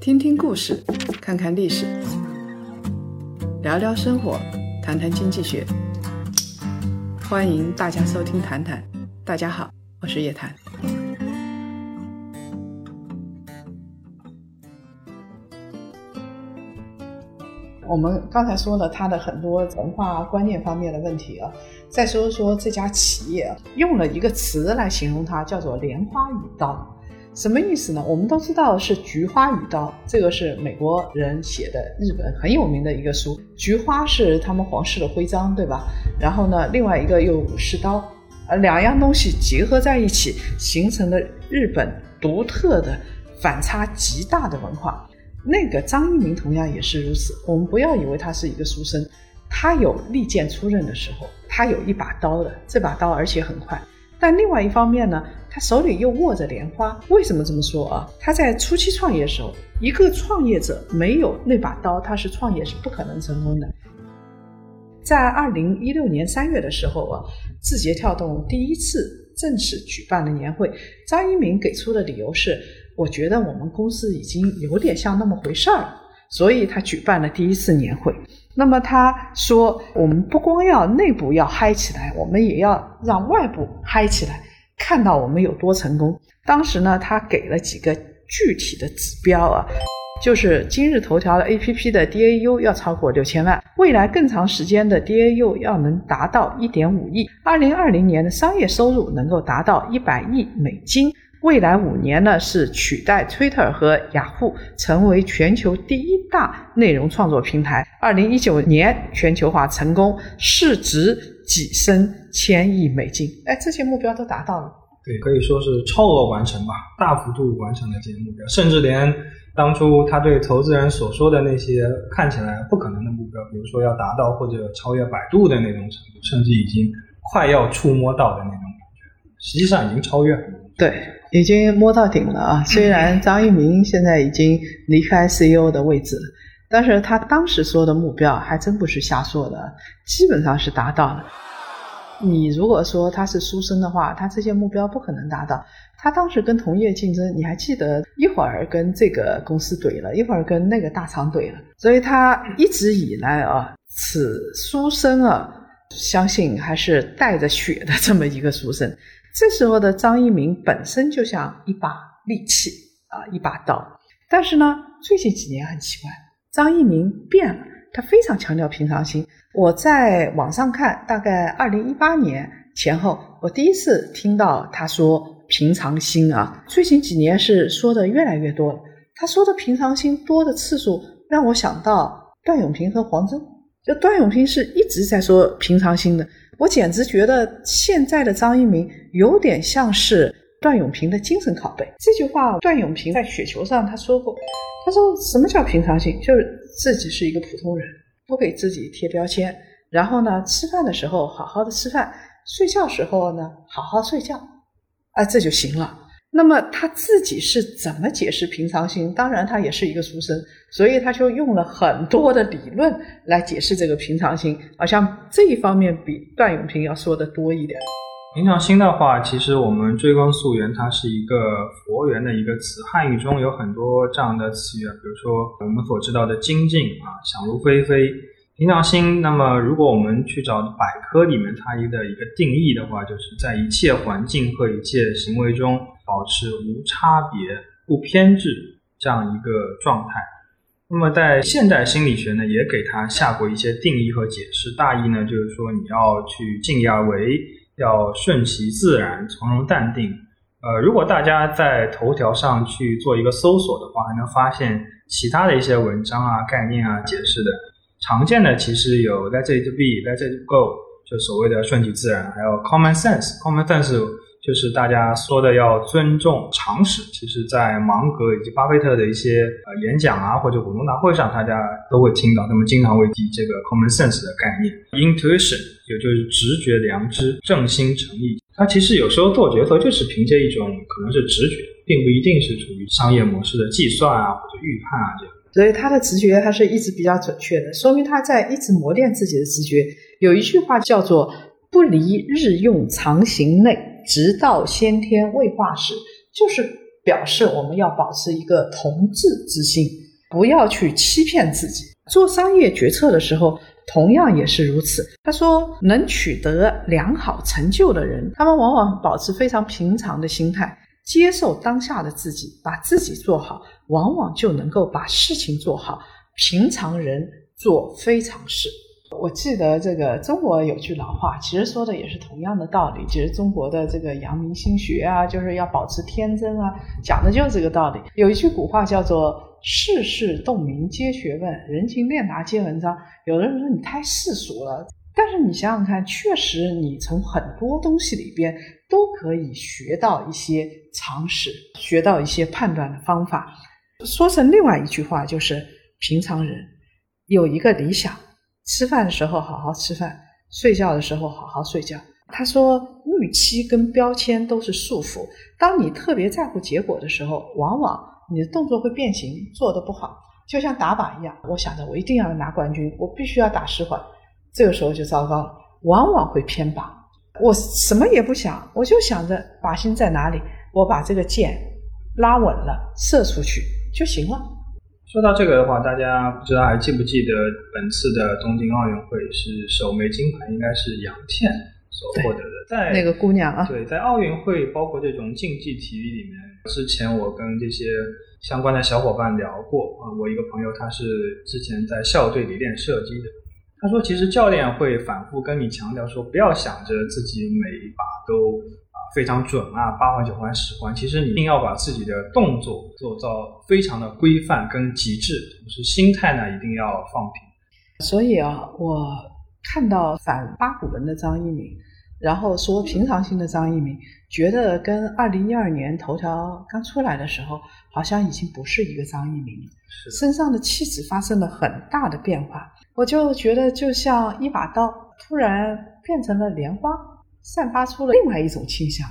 听听故事，看看历史，聊聊生活，谈谈经济学。欢迎大家收听《谈谈》，大家好，我是叶檀。我们刚才说了他的很多文化观念方面的问题啊，再说说这家企业啊，用了一个词来形容它，叫做“莲花与刀”。什么意思呢？我们都知道是菊花与刀，这个是美国人写的，日本很有名的一个书。菊花是他们皇室的徽章，对吧？然后呢，另外一个又武士刀，呃，两样东西结合在一起，形成了日本独特的反差极大的文化。那个张一鸣同样也是如此。我们不要以为他是一个书生，他有利剑出刃的时候，他有一把刀的，这把刀而且很快。但另外一方面呢，他手里又握着莲花。为什么这么说啊？他在初期创业的时候，一个创业者没有那把刀，他是创业是不可能成功的。在二零一六年三月的时候啊，字节跳动第一次正式举办了年会，张一鸣给出的理由是：我觉得我们公司已经有点像那么回事儿了。所以他举办了第一次年会。那么他说，我们不光要内部要嗨起来，我们也要让外部嗨起来，看到我们有多成功。当时呢，他给了几个具体的指标啊，就是今日头条的 APP 的 DAU 要超过六千万，未来更长时间的 DAU 要能达到一点五亿，二零二零年的商业收入能够达到一百亿美金。未来五年呢，是取代 Twitter 和雅虎，成为全球第一大内容创作平台。二零一九年全球化成功，市值跻身千亿美金。哎，这些目标都达到了。对，可以说是超额完成吧，大幅度完成了这些目标，甚至连当初他对投资人所说的那些看起来不可能的目标，比如说要达到或者超越百度的那种程度，甚至已经快要触摸到的那种感觉，实际上已经超越了。对。已经摸到顶了啊！虽然张一鸣现在已经离开 CEO 的位置了，但是他当时说的目标还真不是瞎说的，基本上是达到了。你如果说他是书生的话，他这些目标不可能达到。他当时跟同业竞争，你还记得一会儿跟这个公司怼了，一会儿跟那个大厂怼了，所以他一直以来啊，此书生啊，相信还是带着血的这么一个书生。这时候的张一鸣本身就像一把利器啊，一把刀。但是呢，最近几年很奇怪，张一鸣变了，他非常强调平常心。我在网上看，大概二零一八年前后，我第一次听到他说平常心啊。最近几年是说的越来越多了。他说的平常心多的次数，让我想到段永平和黄峥。就段永平是一直在说平常心的。我简直觉得现在的张一鸣有点像是段永平的精神拷贝。这句话，段永平在雪球上他说过，他说什么叫平常心？就是自己是一个普通人，不给自己贴标签。然后呢，吃饭的时候好好的吃饭，睡觉时候呢好好睡觉，啊，这就行了。那么他自己是怎么解释平常心？当然，他也是一个书生，所以他就用了很多的理论来解释这个平常心，好像这一方面比段永平要说的多一点。平常心的话，其实我们追根溯源，它是一个佛缘的一个词，汉语中有很多这样的词语，比如说我们所知道的精进啊，想入非非。平常心，那么如果我们去找百科里面它一个一个定义的话，就是在一切环境和一切行为中保持无差别、不偏执这样一个状态。那么在现代心理学呢，也给它下过一些定义和解释。大意呢，就是说你要去尽力而为，要顺其自然、从容淡定。呃，如果大家在头条上去做一个搜索的话，还能发现其他的一些文章啊、概念啊、解释的。常见的其实有 let it be, let it go，就所谓的顺其自然，还有 common sense。common sense 就是大家说的要尊重常识。其实，在芒格以及巴菲特的一些呃演讲啊，或者股东大会上，大家都会听到，他们经常会提这个 common sense 的概念。intuition 也就是直觉、良知、正心诚意。他其实有时候做决策就是凭借一种可能是直觉，并不一定是处于商业模式的计算啊或者预判啊这样。所以他的直觉还是一直比较准确的，说明他在一直磨练自己的直觉。有一句话叫做“不离日用常行内，直到先天未化时”，就是表示我们要保持一个同志之心，不要去欺骗自己。做商业决策的时候，同样也是如此。他说，能取得良好成就的人，他们往往保持非常平常的心态，接受当下的自己，把自己做好，往往就能够把事情做好。平常人做非常事。我记得这个中国有句老话，其实说的也是同样的道理。其实中国的这个阳明心学啊，就是要保持天真啊，讲的就是这个道理。有一句古话叫做“世事洞明皆学问，人情练达皆文章”。有的人说你太世俗了，但是你想想看，确实你从很多东西里边都可以学到一些常识，学到一些判断的方法。说成另外一句话，就是平常人有一个理想。吃饭的时候好好吃饭，睡觉的时候好好睡觉。他说，预期跟标签都是束缚。当你特别在乎结果的时候，往往你的动作会变形，做得不好。就像打靶一样，我想着我一定要拿冠军，我必须要打十环，这个时候就糟糕了，往往会偏靶。我什么也不想，我就想着靶心在哪里，我把这个箭拉稳了，射出去就行了。说到这个的话，大家不知道还记不记得本次的东京奥运会是首枚金牌应该是杨倩所获得的，在那个姑娘啊，对，在奥运会包括这种竞技体育里面，之前我跟这些相关的小伙伴聊过啊，我一个朋友他是之前在校队里练射击的，他说其实教练会反复跟你强调说，不要想着自己每一把都。非常准啊，八环九环十环，其实你一定要把自己的动作做到非常的规范跟极致，同时心态呢一定要放平。所以啊，我看到反八股文的张一鸣，然后说平常心的张一鸣，觉得跟二零一二年头条刚出来的时候，好像已经不是一个张一鸣了，身上的气质发生了很大的变化。我就觉得就像一把刀突然变成了莲花。散发出了另外一种倾向，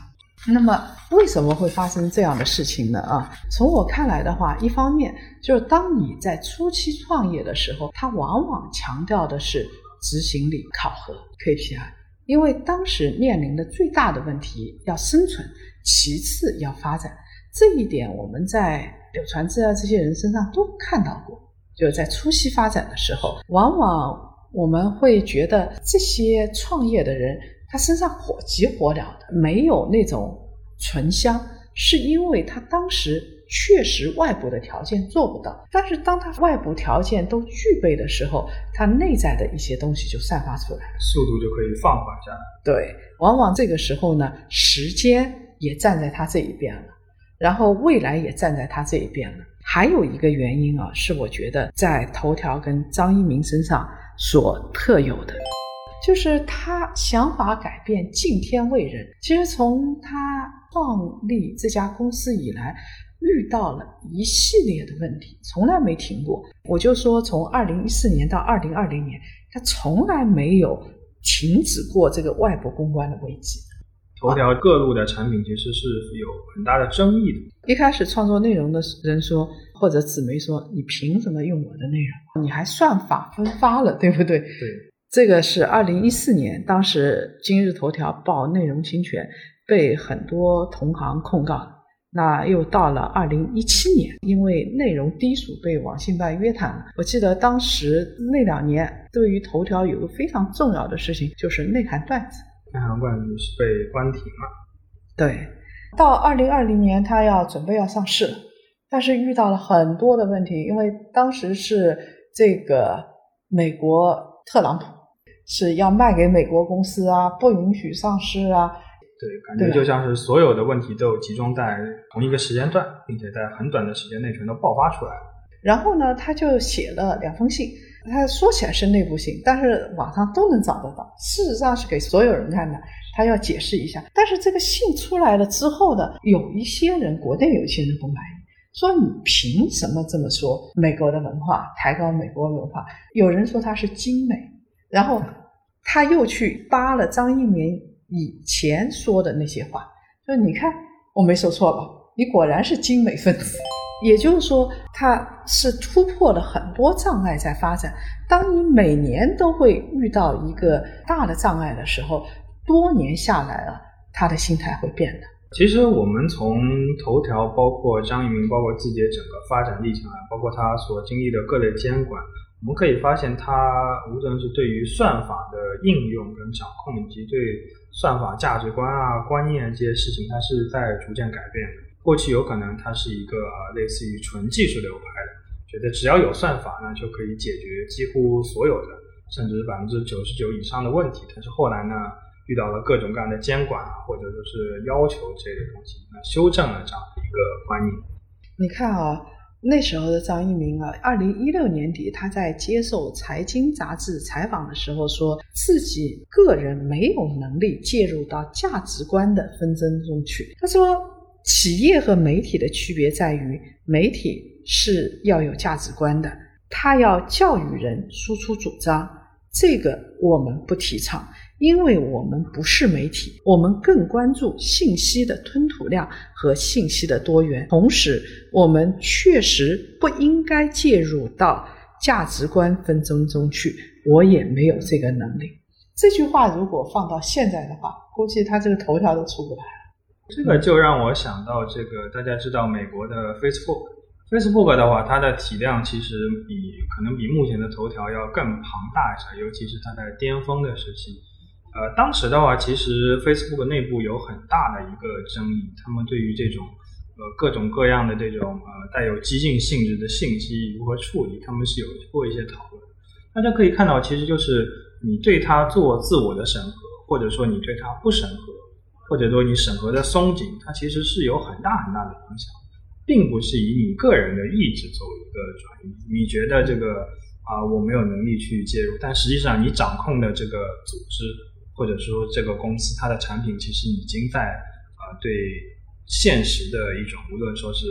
那么为什么会发生这样的事情呢？啊，从我看来的话，一方面就是当你在初期创业的时候，他往往强调的是执行力考核 KPI，因为当时面临的最大的问题要生存，其次要发展，这一点我们在柳传志啊这些人身上都看到过，就是在初期发展的时候，往往我们会觉得这些创业的人。他身上火急火燎的，没有那种醇香，是因为他当时确实外部的条件做不到。但是当他外部条件都具备的时候，他内在的一些东西就散发出来，速度就可以放缓下来。对，往往这个时候呢，时间也站在他这一边了，然后未来也站在他这一边了。还有一个原因啊，是我觉得在头条跟张一鸣身上所特有的。就是他想法改变，敬天为人。其实从他创立这家公司以来，遇到了一系列的问题，从来没停过。我就说，从二零一四年到二零二零年，他从来没有停止过这个外部公关的危机。头条各路的产品其实是有很大的争议的。一开始创作内容的人说，或者纸媒说：“你凭什么用我的内容？你还算法分发了，对不对？”对。这个是二零一四年，当时今日头条报内容侵权，被很多同行控告。那又到了二零一七年，因为内容低俗被网信办约谈了。我记得当时那两年，对于头条有个非常重要的事情，就是内涵段子。内涵段子是被关停了。对，到二零二零年，它要准备要上市了，但是遇到了很多的问题，因为当时是这个美国特朗普。是要卖给美国公司啊，不允许上市啊。对，感觉就像是所有的问题都集中在同一个时间段，并且在很短的时间内全都爆发出来。然后呢，他就写了两封信，他说起来是内部信，但是网上都能找得到。事实上是给所有人看的，他要解释一下。但是这个信出来了之后呢，有一些人，国内有一些人不满意，说你凭什么这么说美国的文化，抬高美国文化？有人说他是精美。然后他又去扒了张一鸣以前说的那些话，说你看我没说错吧？你果然是精美分子。也就是说，他是突破了很多障碍在发展。当你每年都会遇到一个大的障碍的时候，多年下来了，他的心态会变的。其实我们从头条，包括张一鸣，包括字节整个发展历程啊，包括他所经历的各类监管，我们可以发现，它无论是对于算法的应用跟掌控，以及对算法价值观啊、观念这些事情，它是在逐渐改变的。过去有可能它是一个类似于纯技术流派的，觉得只要有算法，那就可以解决几乎所有的，甚至是百分之九十九以上的问题。但是后来呢？遇到了各种各样的监管啊，或者说是要求这类东西，那修正了这样的一个观念。你看啊，那时候的张一鸣啊，二零一六年底他在接受财经杂志采访的时候，说自己个人没有能力介入到价值观的纷争中去。他说，企业和媒体的区别在于，媒体是要有价值观的，他要教育人输出主张，这个我们不提倡。因为我们不是媒体，我们更关注信息的吞吐量和信息的多元。同时，我们确实不应该介入到价值观纷争中去。我也没有这个能力。这句话如果放到现在的话，估计他这个头条都出不来了。这个就让我想到，这个大家知道美国的 Facebook，Facebook 的话，它的体量其实比可能比目前的头条要更庞大一些，尤其是它在巅峰的时期。呃，当时的话，其实 Facebook 内部有很大的一个争议，他们对于这种呃各种各样的这种呃带有激进性质的信息如何处理，他们是有过一些讨论。大家可以看到，其实就是你对它做自我的审核，或者说你对它不审核，或者说你审核的松紧，它其实是有很大很大的影响，并不是以你个人的意志作为一个转移。你觉得这个啊我没有能力去介入，但实际上你掌控的这个组织。或者说，这个公司它的产品其实已经在啊对现实的一种，无论说是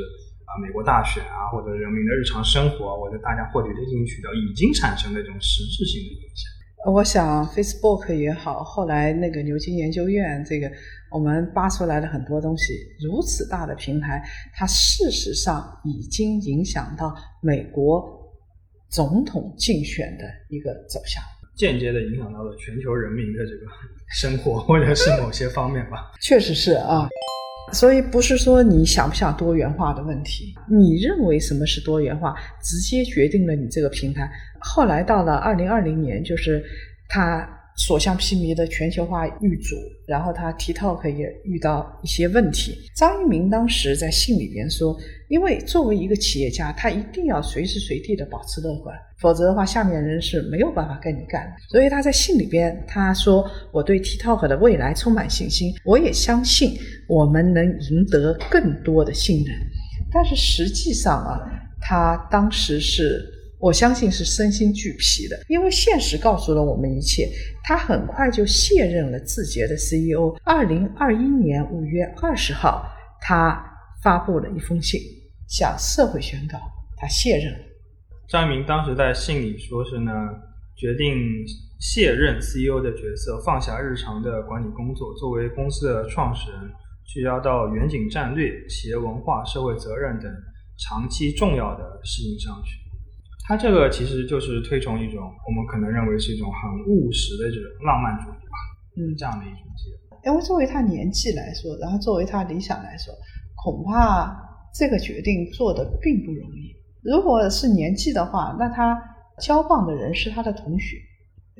啊美国大选啊，或者人民的日常生活，或者大家获取的信息渠道，已经产生了一种实质性的影响。我想，Facebook 也好，后来那个牛津研究院这个我们扒出来的很多东西，如此大的平台，它事实上已经影响到美国总统竞选的一个走向。间接的影响到了全球人民的这个生活，或者是某些方面吧。确实是啊，所以不是说你想不想多元化的问题，你认为什么是多元化，直接决定了你这个平台。后来到了二零二零年，就是它。所向披靡的全球化遇阻，然后他 TikTok 也遇到一些问题。张一鸣当时在信里边说，因为作为一个企业家，他一定要随时随地的保持乐观，否则的话，下面人是没有办法跟你干的。所以他在信里边他说，我对 TikTok 的未来充满信心，我也相信我们能赢得更多的信任。但是实际上啊，他当时是。我相信是身心俱疲的，因为现实告诉了我们一切。他很快就卸任了字节的 CEO。二零二一年五月二十号，他发布了一封信，向社会宣告他卸任了。张一鸣当时在信里说是呢，决定卸任 CEO 的角色，放下日常的管理工作，作为公司的创始人，聚焦到远景战略、企业文化、社会责任等长期重要的事情上去。他这个其实就是推崇一种我们可能认为是一种很务实的这种浪漫主义吧，嗯，这样的一种结果。因为作为他年纪来说，然后作为他理想来说，恐怕这个决定做的并不容易。如果是年纪的话，那他交棒的人是他的同学，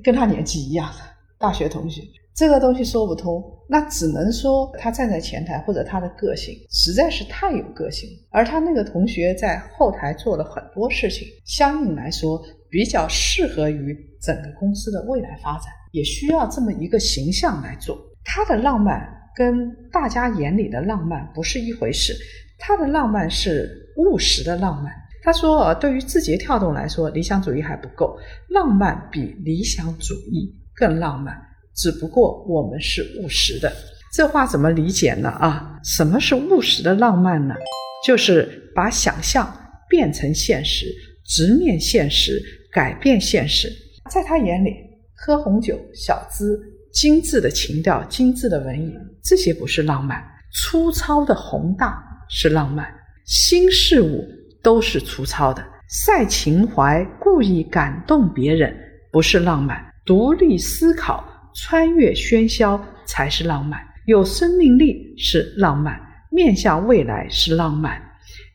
跟他年纪一样的大学同学。这个东西说不通，那只能说他站在前台或者他的个性实在是太有个性，而他那个同学在后台做了很多事情，相应来说比较适合于整个公司的未来发展，也需要这么一个形象来做。他的浪漫跟大家眼里的浪漫不是一回事，他的浪漫是务实的浪漫。他说，对于字节跳动来说，理想主义还不够，浪漫比理想主义更浪漫。只不过我们是务实的，这话怎么理解呢？啊，什么是务实的浪漫呢？就是把想象变成现实，直面现实，改变现实。在他眼里，喝红酒、小资、精致的情调、精致的文艺，这些不是浪漫，粗糙的宏大是浪漫。新事物都是粗糙的，晒情怀、故意感动别人不是浪漫，独立思考。穿越喧嚣才是浪漫。有生命力是浪漫，面向未来是浪漫，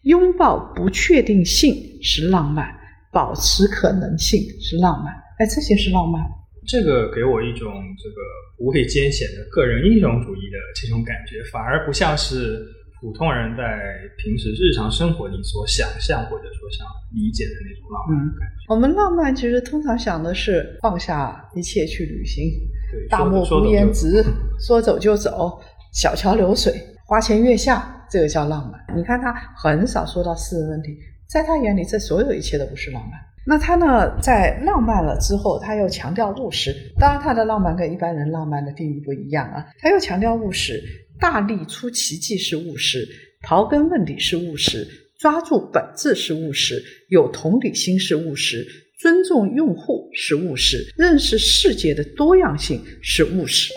拥抱不确定性是浪漫，保持可能性是浪漫。哎，这些是浪漫。这个给我一种这个不畏艰险的个人英雄主义的这种感觉，反而不像是普通人在平时日常生活里所想象或者说想理解的那种浪漫感觉。我们浪漫其实通常想的是放下一切去旅行，对，大漠孤烟直，说走就走，小桥流水，花前月下，这个叫浪漫。你看他很少说到私人问题，在他眼里，这所有一切都不是浪漫。那他呢，在浪漫了之后，他又强调务实。当然，他的浪漫跟一般人浪漫的定义不一样啊。他又强调务实，大力出奇迹是务实，刨根问底是务实，抓住本质是务实，有同理心是务实，尊重用户是务实，认识世界的多样性是务实。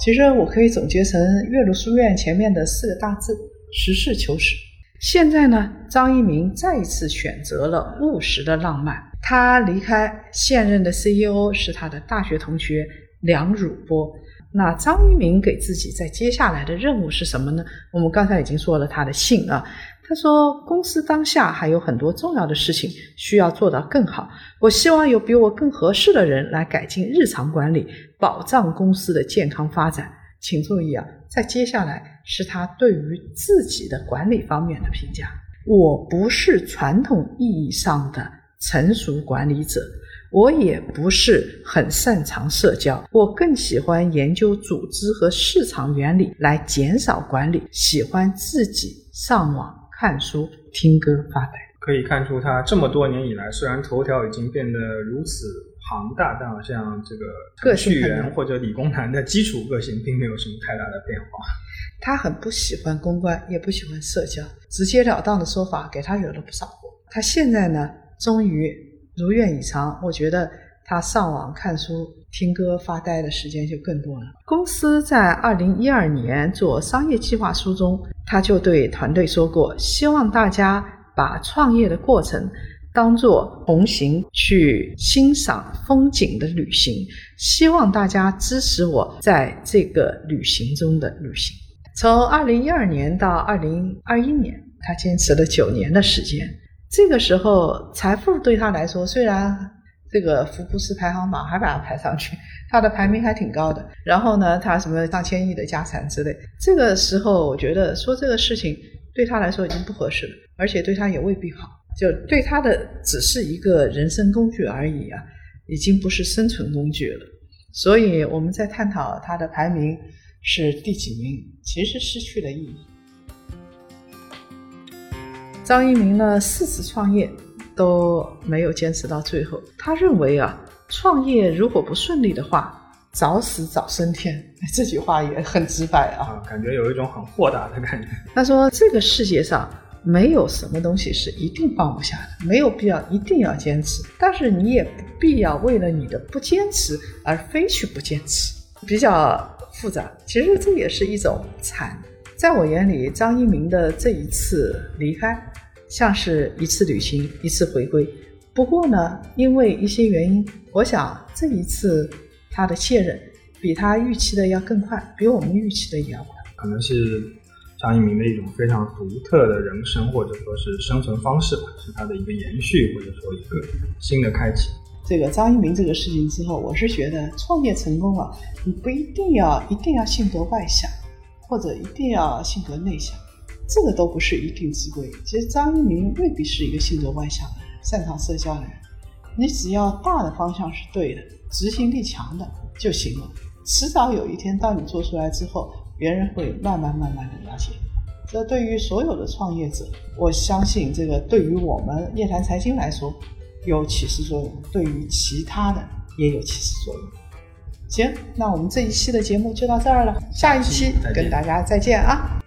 其实我可以总结成岳麓书院前面的四个大字：实事求是。现在呢，张一鸣再一次选择了务实的浪漫。他离开现任的 CEO 是他的大学同学梁汝波。那张一鸣给自己在接下来的任务是什么呢？我们刚才已经说了他的信啊。他说，公司当下还有很多重要的事情需要做到更好。我希望有比我更合适的人来改进日常管理，保障公司的健康发展。请注意啊，在接下来。是他对于自己的管理方面的评价。我不是传统意义上的成熟管理者，我也不是很擅长社交，我更喜欢研究组织和市场原理来减少管理，喜欢自己上网看书、听歌、发呆。可以看出，他这么多年以来，虽然头条已经变得如此。庞大，但好像这个程序员或者理工男的基础个性并没有什么太大的变化。他很不喜欢公关，也不喜欢社交，直截了当的说法给他惹了不少祸。他现在呢，终于如愿以偿。我觉得他上网看书、听歌、发呆的时间就更多了。公司在二零一二年做商业计划书中，他就对团队说过，希望大家把创业的过程。当做同行去欣赏风景的旅行，希望大家支持我在这个旅行中的旅行。从二零一二年到二零二一年，他坚持了九年的时间。这个时候，财富对他来说，虽然这个福布斯排行榜还把他排上去，他的排名还挺高的。然后呢，他什么上千亿的家产之类。这个时候，我觉得说这个事情对他来说已经不合适了，而且对他也未必好。就对他的只是一个人生工具而已啊，已经不是生存工具了。所以我们在探讨他的排名是第几名，其实失去了意义。张一鸣呢四次创业都没有坚持到最后，他认为啊，创业如果不顺利的话，早死早升天。这句话也很直白啊，感觉有一种很豁达的感觉。他说这个世界上。没有什么东西是一定放不下的，没有必要一定要坚持，但是你也不必要为了你的不坚持而非去不坚持，比较复杂。其实这也是一种惨。在我眼里，张一鸣的这一次离开，像是一次旅行，一次回归。不过呢，因为一些原因，我想这一次他的卸任比他预期的要更快，比我们预期的也要快，可能是。张一鸣的一种非常独特的人生，或者说是生存方式吧，是他的一个延续，或者说一个新的开启。这个张一鸣这个事情之后，我是觉得创业成功了，你不一定要一定要性格外向，或者一定要性格内向，这个都不是一定之规。其实张一鸣未必是一个性格外向的人，擅长社交的人，你只要大的方向是对的，执行力强的就行了。迟早有一天，当你做出来之后。别人会慢慢慢慢的了解，这对于所有的创业者，我相信这个对于我们夜谈财经来说有启示作用，对于其他的也有启示作用。行，那我们这一期的节目就到这儿了，下一期跟大家再见啊。